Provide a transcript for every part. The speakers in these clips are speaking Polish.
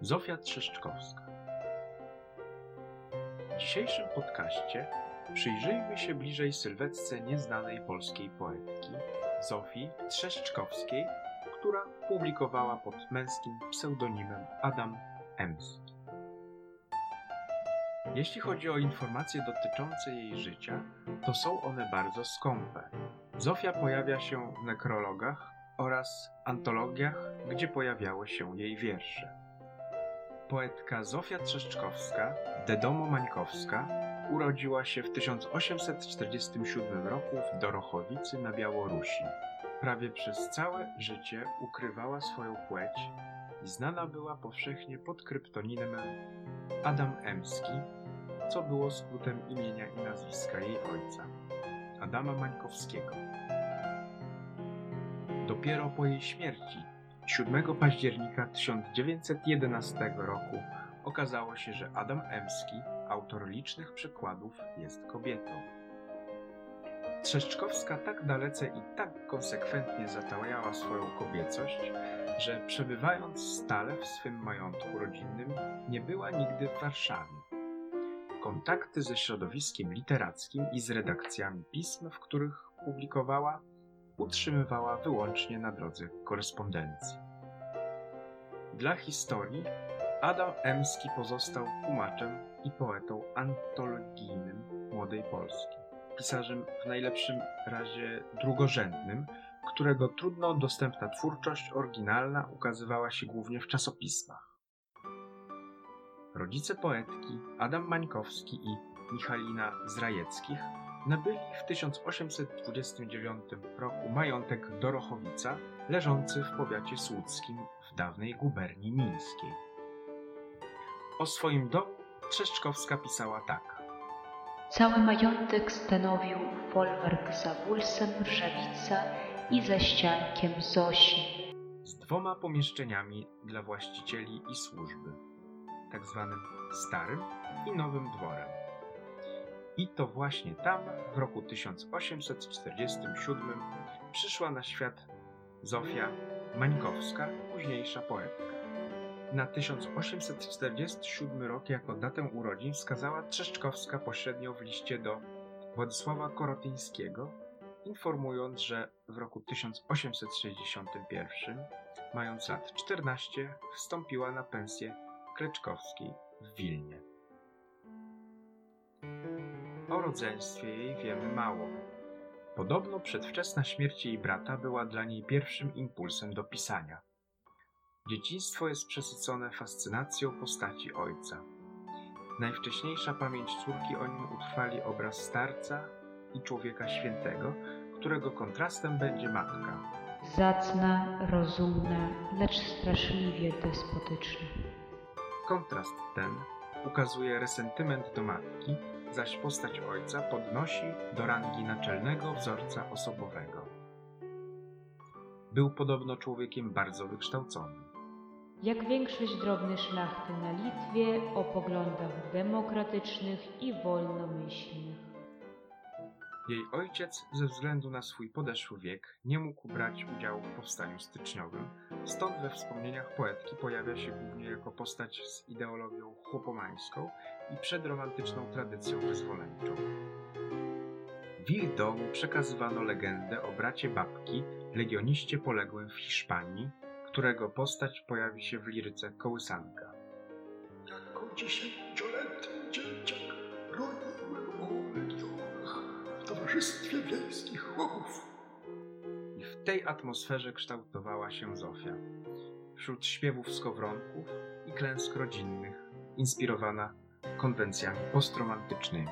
Zofia Trzeszczkowska. W dzisiejszym podcaście przyjrzyjmy się bliżej sylwetce nieznanej polskiej poetki Zofii Trzeszczkowskiej, która publikowała pod męskim pseudonimem Adam Emski. Jeśli chodzi o informacje dotyczące jej życia, to są one bardzo skąpe. Zofia pojawia się w nekrologach oraz antologiach, gdzie pojawiały się jej wiersze. Poetka Zofia Trzeszczkowska, Dedomo Mańkowska, urodziła się w 1847 roku w Dorochowicy na Białorusi. Prawie przez całe życie ukrywała swoją płeć i znana była powszechnie pod kryptonimem Adam Emski, co było skrótem imienia i nazwiska jej ojca, Adama Mańkowskiego. Dopiero po jej śmierci 7 października 1911 roku okazało się, że Adam Emski, autor licznych przykładów, jest kobietą. Trzeszczkowska tak dalece i tak konsekwentnie zatajała swoją kobiecość, że przebywając stale w swym majątku rodzinnym, nie była nigdy w Warszawie. Kontakty ze środowiskiem literackim i z redakcjami pism, w których publikowała, utrzymywała wyłącznie na drodze korespondencji. Dla historii Adam Emski pozostał tłumaczem i poetą antologijnym młodej Polski. Pisarzem w najlepszym razie drugorzędnym, którego trudno dostępna twórczość oryginalna ukazywała się głównie w czasopismach. Rodzice poetki Adam Mańkowski i Michalina Zrajeckich nabyli w 1829 roku majątek Dorochowica, leżący w powiacie słudzkim w dawnej guberni mińskiej. O swoim domu Trzeszczkowska pisała tak. Cały majątek stanowił folwark za Wulsem Rżawica i za ściankiem Zosi. Z dwoma pomieszczeniami dla właścicieli i służby, tak zwanym Starym i Nowym Dworem. I to właśnie tam w roku 1847 przyszła na świat Zofia Mańkowska, późniejsza poetka. Na 1847 rok jako datę urodzin wskazała Trzeszczkowska pośrednio w liście do Władysława Korotyńskiego, informując, że w roku 1861, mając lat 14, wstąpiła na pensję Kleczkowskiej w Wilnie. O rodzeństwie jej wiemy mało. Podobno przedwczesna śmierć jej brata była dla niej pierwszym impulsem do pisania. Dzieciństwo jest przesycone fascynacją postaci ojca. Najwcześniejsza pamięć córki o nim utrwali obraz starca i człowieka świętego, którego kontrastem będzie matka. Zacna, rozumna, lecz straszliwie despotyczna. Kontrast ten ukazuje resentyment do matki, zaś postać ojca podnosi do rangi naczelnego wzorca osobowego. Był podobno człowiekiem bardzo wykształconym. Jak większość drobnej szlachty na Litwie o poglądach demokratycznych i wolnomyślnych. Jej ojciec ze względu na swój podeszły wiek nie mógł brać udziału w powstaniu styczniowym, stąd we wspomnieniach poetki pojawia się głównie jako postać z ideologią chłopomańską i przedromantyczną tradycją wyzwoleńczą. W ich domu przekazywano legendę o bracie babki, legioniście poległym w Hiszpanii, którego postać pojawi się w liryce Kołysanka. Jako dziesięcioletni dzieciak towarzystwie wiejskich chłopów. I w tej atmosferze kształtowała się Zofia. Wśród śpiewów skowronków i klęsk rodzinnych, inspirowana konwencjami postromantycznymi.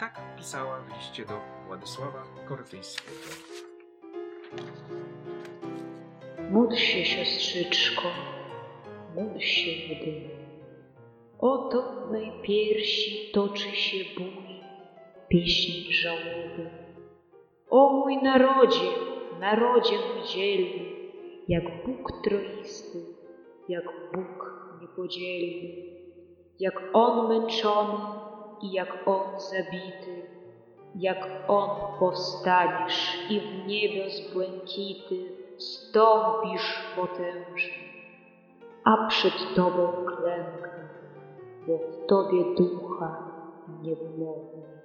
Tak pisała w liście do Władysława Kortyńskiego. Módl się, siostrzyczko, módl się jedynie. Oto w mej piersi toczy się bój, pieśń żałoby. O mój narodzie, narodzie mój jak Bóg troisty, jak Bóg niepodzielny, jak On męczony i jak On zabity, jak On powstaniesz i w niebios błękity, stąpisz potężny. a przed Tobą klęknę, bo w Tobie ducha niewymownie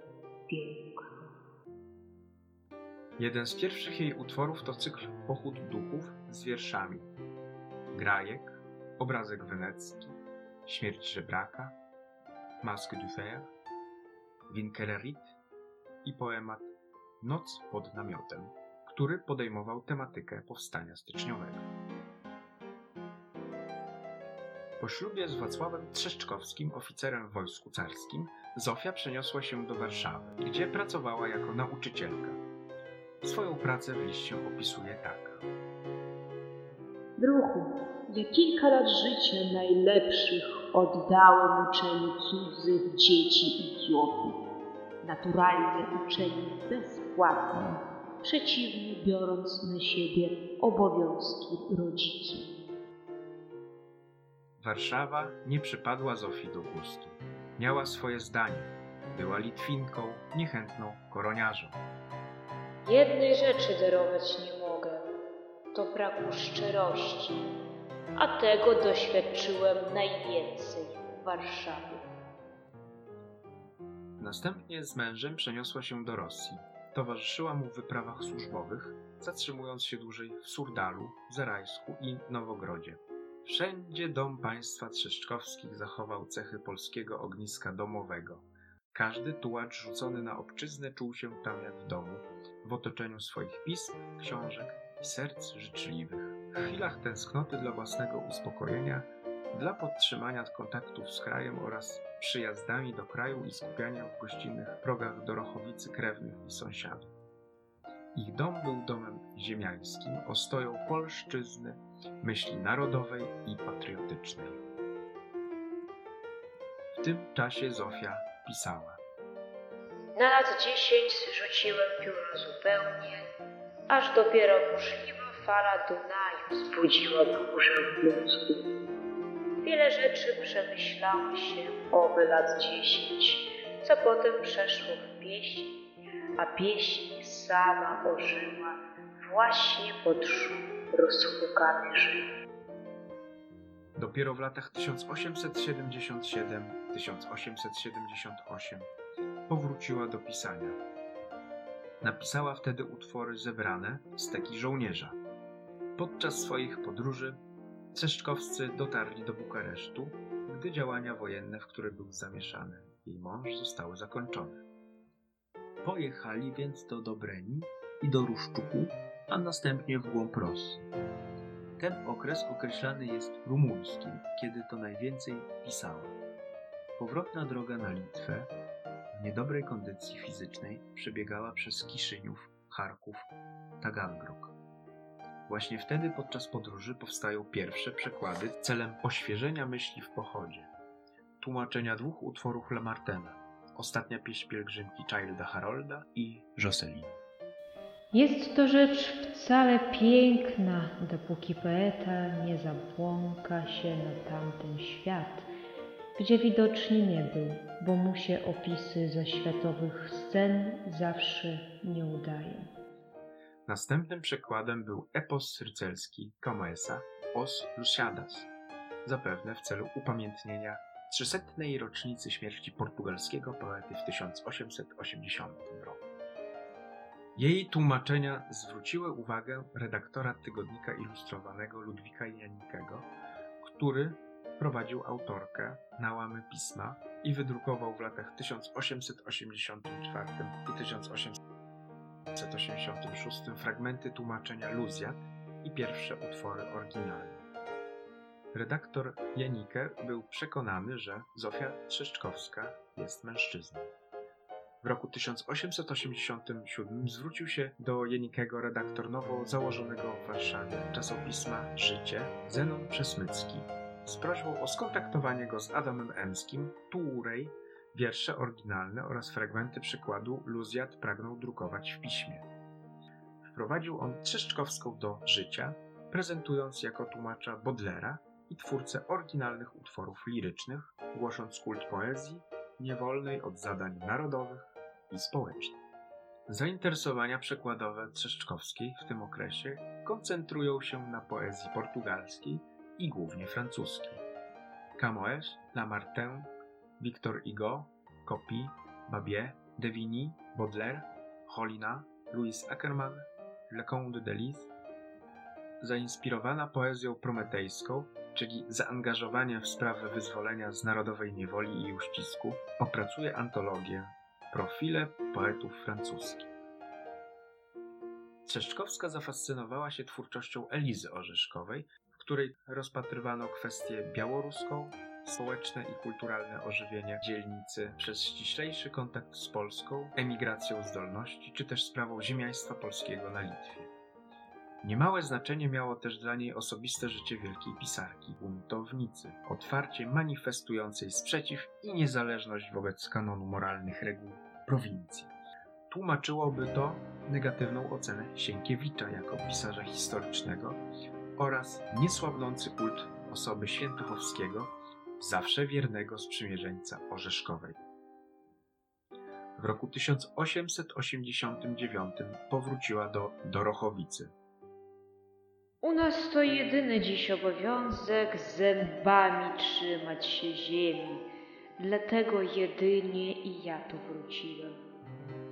Jeden z pierwszych jej utworów to cykl Pochód Duchów z wierszami Grajek, Obrazek Wenecki, Śmierć Żebraka, Masque du Fer, Winkeleried i poemat Noc pod namiotem, który podejmował tematykę powstania styczniowego. Po ślubie z Wacławem Trzeszczkowskim, oficerem w wojsku carskim, Zofia przeniosła się do Warszawy, gdzie pracowała jako nauczycielka. Swoją pracę w liście opisuje tak. Druhu, ja kilka lat życia najlepszych oddałem uczeniu cudzych dzieci idiotów. Naturalnie uczeni bezpłatnie, przeciwnie biorąc na siebie obowiązki rodziców. Warszawa nie przypadła Zofii do gustu. Miała swoje zdanie. Była Litwinką, niechętną koroniarzą. Jednej rzeczy darować nie mogę, to braku szczerości, a tego doświadczyłem najwięcej w Warszawie. Następnie z mężem przeniosła się do Rosji. Towarzyszyła mu w wyprawach służbowych, zatrzymując się dłużej w Surdalu, Zerajsku i Nowogrodzie. Wszędzie dom państwa Trzeszczkowskich zachował cechy polskiego ogniska domowego. Każdy tułacz rzucony na obczyznę czuł się tam jak w domu, w otoczeniu swoich pism, książek i serc życzliwych. W chwilach tęsknoty dla własnego uspokojenia, dla podtrzymania kontaktów z krajem oraz przyjazdami do kraju i skupiania w gościnnych progach Dorochowicy krewnych i sąsiadów. Ich dom był domem ziemiańskim, ostoją polszczyzny, myśli narodowej i patriotycznej. W tym czasie Zofia pisała. Na lat dziesięć zrzuciłem pióro zupełnie, aż dopiero burzliwa fala Dunaju zbudziła burzę w mózgu. Wiele rzeczy przemyślało się owe lat dziesięć, co potem przeszło w pieśń, a pieśń sama ożyła właśnie pod szum rozhukanej rzeki. Dopiero w latach 1877-1878 powróciła do pisania. Napisała wtedy utwory zebrane z teki żołnierza. Podczas swoich podróży Trzeszczkowscy dotarli do Bukaresztu, gdy działania wojenne, w które był zamieszany jej mąż, zostały zakończone. Pojechali więc do Dobreni i do Ruszczuku, a następnie w głąb Rosji. Ten okres określany jest rumuńskim, kiedy to najwięcej pisała. Powrotna droga na Litwę w niedobrej kondycji fizycznej przebiegała przez Kiszyniów, Charków, Tagangrog. Właśnie wtedy podczas podróży powstają pierwsze przekłady celem oświeżenia myśli w pochodzie, tłumaczenia dwóch utworów Lamartena, ostatnia pieśń pielgrzymki Childa Harolda i Jocelyn. Jest to rzecz wcale piękna, dopóki poeta nie zabłąka się na tamten świat, gdzie widocznie nie był, bo mu się opisy zaświatowych scen zawsze nie udają. Następnym przekładem był epos rycerski Camõesa Os Lusíadas, zapewne w celu upamiętnienia 300. rocznicy śmierci portugalskiego poety w 1880 roku. Jej tłumaczenia zwróciły uwagę redaktora tygodnika ilustrowanego Ludwika Janikego, który prowadził autorkę na łamy pisma i wydrukował w latach 1884 i 1886 fragmenty tłumaczenia Luziat i pierwsze utwory oryginalne. Redaktor Janike był przekonany, że Zofia Trzeszczkowska jest mężczyzną. W roku 1887 zwrócił się do Janikego redaktor nowo założonego w Warszawie czasopisma Życie Zenon Przesmycki z prośbą o skontaktowanie go z Adamem Emskim, Tuurej, wiersze oryginalne oraz fragmenty przykładu Luziat pragnął drukować w piśmie. Wprowadził on Trzeszczkowską do życia, prezentując jako tłumacza Bodlera i twórcę oryginalnych utworów lirycznych, głosząc kult poezji, niewolnej od zadań narodowych i społecznych. Zainteresowania przekładowe Trzeszczkowskiej w tym okresie koncentrują się na poezji portugalskiej i głównie francuski. Camoes, Lamartine, Victor Hugo, Copy, Babier, de Vigny, Baudelaire, Holina, Louis Ackermann, Leconte de Lisle, zainspirowana poezją prometejską, czyli zaangażowaniem w sprawę wyzwolenia z narodowej niewoli i uścisku, opracuje antologię Profile poetów francuskich. Trzeszczkowska zafascynowała się twórczością Elizy Orzeszkowej, w której rozpatrywano kwestię białoruską, społeczne i kulturalne ożywienie dzielnicy przez ściślejszy kontakt z Polską, emigracją zdolności czy też sprawą ziemiaństwa polskiego na Litwie. Niemałe znaczenie miało też dla niej osobiste życie wielkiej pisarki, buntownicy, otwarcie manifestującej sprzeciw i niezależność wobec kanonu moralnych reguł prowincji. Tłumaczyłoby to negatywną ocenę Sienkiewicza jako pisarza historycznego oraz niesłabnący kult osoby Świętochowskiego, zawsze wiernego sprzymierzeńca Orzeszkowej. W roku 1889 powróciła do Dorochowicy. U nas to jedyny dziś obowiązek zębami trzymać się ziemi. Dlatego jedynie i ja tu wróciłem.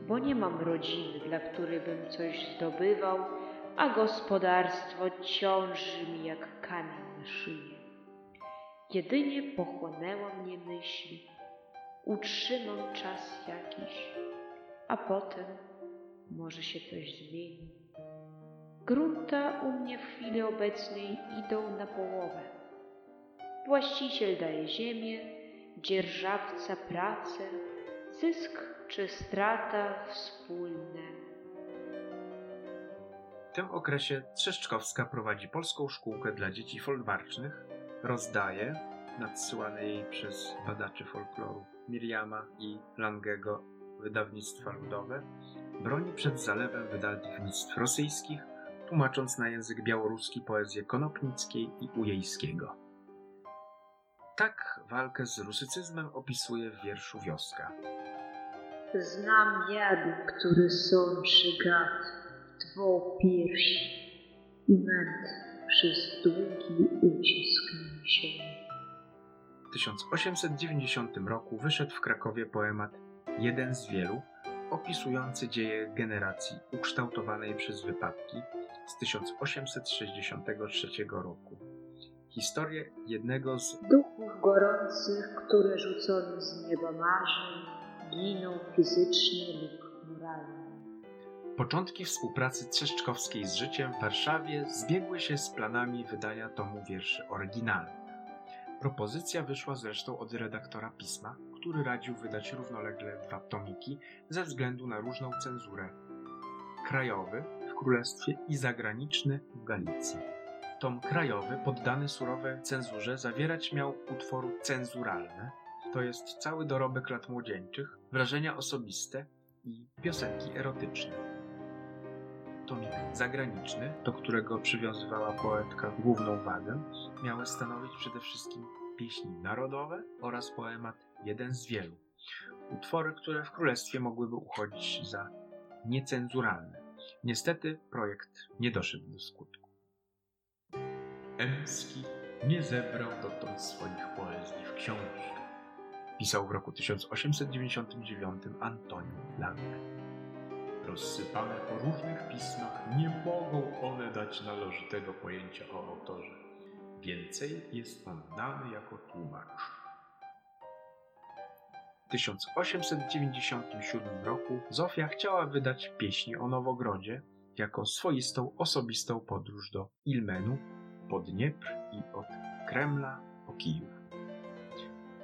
Bo nie mam rodziny, dla której bym coś zdobywał, a gospodarstwo ciąży mi jak kamień na szyję. Jedynie pochłonęła mnie myśl. Utrzymam czas jakiś, a potem może się coś zmieni. Grunta u mnie w chwili obecnej idą na połowę. Właściciel daje ziemię, dzierżawca pracę, zysk czy strata wspólne. W tym okresie Trzeszczkowska prowadzi polską szkółkę dla dzieci folwarcznych, rozdaje, nadsyłane jej przez badaczy folkloru Miriama i Langego wydawnictwa ludowe, broni przed zalewem wydawnictw rosyjskich, tłumacząc na język białoruski poezję Konopnickiej i Ujejskiego. Tak walkę z rusycyzmem opisuje w wierszu Wioska. Znam jad, który sączy gad w twą piersi i męt przez długi ucisk niesiony. W 1890 roku wyszedł w Krakowie poemat Jeden z wielu, opisujący dzieje generacji ukształtowanej przez wypadki z 1863 roku. Historię jednego z Duchów gorących, które rzucone z nieba marzeń, giną fizycznie lub moralnie. Początki współpracy Trzeszczkowskiej z życiem w Warszawie zbiegły się z planami wydania tomu wierszy oryginalnych. Propozycja wyszła zresztą od redaktora pisma, który radził wydać równolegle dwa tomiki ze względu na różną cenzurę. Krajowy Królestwie i zagraniczny w Galicji. Tom krajowy, poddany surowej cenzurze, zawierać miał utwory cenzuralne, to jest cały dorobek lat młodzieńczych, wrażenia osobiste i piosenki erotyczne. Tomik zagraniczny, do którego przywiązywała poetka główną wagę, miały stanowić przede wszystkim pieśni narodowe oraz poemat jeden z wielu. Utwory, które w królestwie mogłyby uchodzić za niecenzuralne. Niestety projekt nie doszedł do skutku. Emski nie zebrał dotąd swoich poezji w książkę. Pisał w roku 1899 Antoniu Lange. Rozsypane po różnych pismach, nie mogą one dać należytego pojęcia o autorze. Więcej jest on dany jako tłumacz. W 1897 roku Zofia chciała wydać pieśni o Nowogrodzie jako swoistą osobistą podróż do Ilmenu, pod Dniepr i od Kremla po Kijów.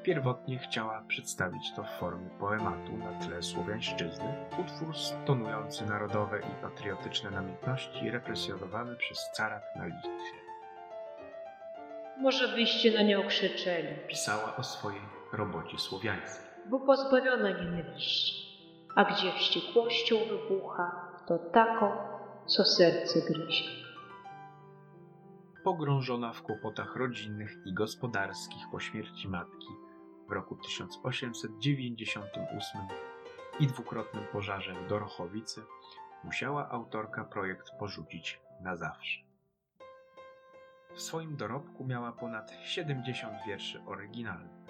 Pierwotnie chciała przedstawić to w formie poematu na tle słowiańszczyzny, utwór stonujący narodowe i patriotyczne namiętności represjonowane przez carat na Litwie. Może byście na nią krzyczeli, Pisała o swojej robocie słowiańskiej. Bo pozbawiona nienawiści. A gdzie wściekłością wybucha, to taką, co serce gryzie. Pogrążona w kłopotach rodzinnych i gospodarskich po śmierci matki w roku 1898 i dwukrotnym pożarze w Dorochowicy, musiała autorka projekt porzucić na zawsze. W swoim dorobku miała ponad 70 wierszy oryginalnych.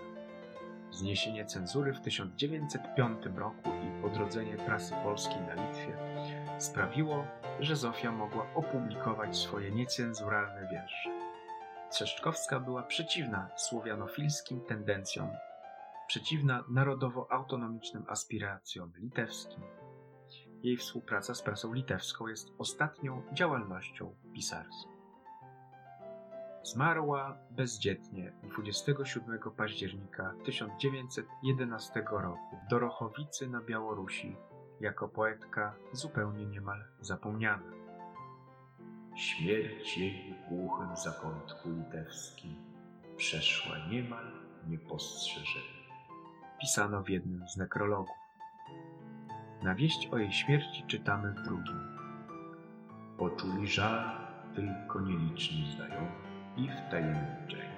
Zniesienie cenzury w 1905 roku i odrodzenie prasy polskiej na Litwie sprawiło, że Zofia mogła opublikować swoje niecenzuralne wiersze. Trzeszczkowska była przeciwna słowianofilskim tendencjom, przeciwna narodowo-autonomicznym aspiracjom litewskim. Jej współpraca z prasą litewską jest ostatnią działalnością pisarską. Zmarła bezdzietnie 27 października 1911 roku w Dorochowicy na Białorusi jako poetka zupełnie niemal zapomniana. Śmierć jej w głuchym zakątku litewskim przeszła niemal niepostrzeżenie. Pisano w jednym z nekrologów. Na wieść o jej śmierci czytamy w drugim. Poczuli żal tylko nieliczni znajomi i wtajemniczenia.